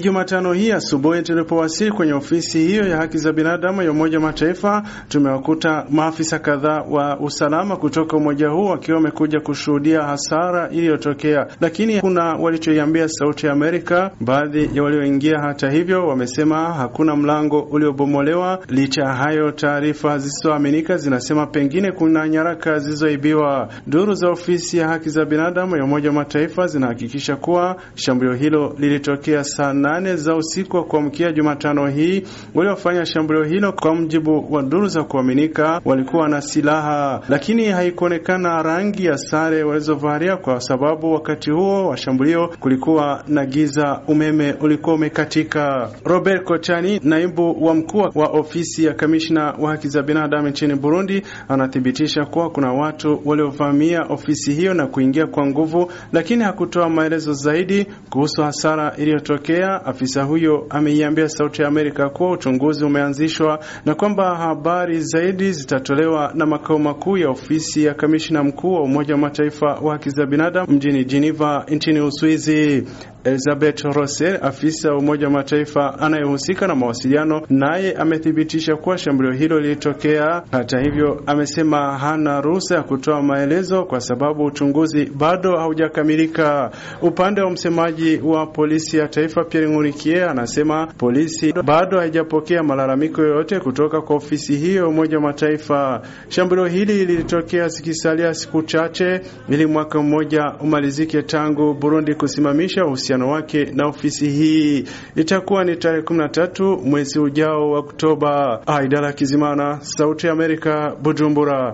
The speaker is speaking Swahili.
Jumatano hii asubuhi tulipowasili kwenye ofisi hiyo ya haki za binadamu ya Umoja wa Mataifa, tumewakuta maafisa kadhaa wa usalama kutoka umoja huu wakiwa wamekuja kushuhudia hasara iliyotokea, lakini kuna walichoiambia Sauti ya Amerika. Baadhi ya walioingia, hata hivyo, wamesema hakuna mlango uliobomolewa. Licha ya hayo, taarifa zisizoaminika zinasema pengine kuna nyaraka zilizoibiwa. Duru za ofisi ya haki za binadamu ya Umoja wa Mataifa zinahakikisha kuwa shambulio hilo lilitokea nane za usiku wa kuamkia Jumatano hii. Waliofanya shambulio hilo, kwa mjibu wa duru za kuaminika, walikuwa na silaha, lakini haikuonekana rangi ya sare walizovalia, kwa sababu wakati huo wa shambulio kulikuwa na giza, umeme ulikuwa umekatika. Robert Kochani, naibu wa mkuu wa ofisi ya kamishna wa haki za binadamu nchini Burundi, anathibitisha kuwa kuna watu waliovamia ofisi hiyo na kuingia kwa nguvu, lakini hakutoa maelezo zaidi kuhusu hasara iliyotokea. Afisa huyo ameiambia Sauti ya Amerika kuwa uchunguzi umeanzishwa na kwamba habari zaidi zitatolewa na makao makuu ya ofisi ya kamishna mkuu wa Umoja wa Mataifa wa haki za binadamu mjini Geneva nchini Uswizi. Elizabeth Rosel, afisa wa Umoja wa Mataifa anayehusika na mawasiliano, naye amethibitisha kuwa shambulio hilo lilitokea. Hata hivyo, amesema hana ruhusa ya kutoa maelezo kwa sababu uchunguzi bado haujakamilika. Upande wa msemaji wa polisi ya taifa Pierre Ngurikie anasema polisi bado haijapokea malalamiko yoyote kutoka kwa ofisi hiyo ya Umoja wa Mataifa. Shambulio hili lilitokea zikisalia siku chache ili mwaka mmoja umalizike tangu Burundi kusimamisha uhusiano wake na ofisi hii. Itakuwa ni tarehe 13 mwezi ujao wa Oktoba. Aidala Kizimana, Sauti ya Amerika, Bujumbura.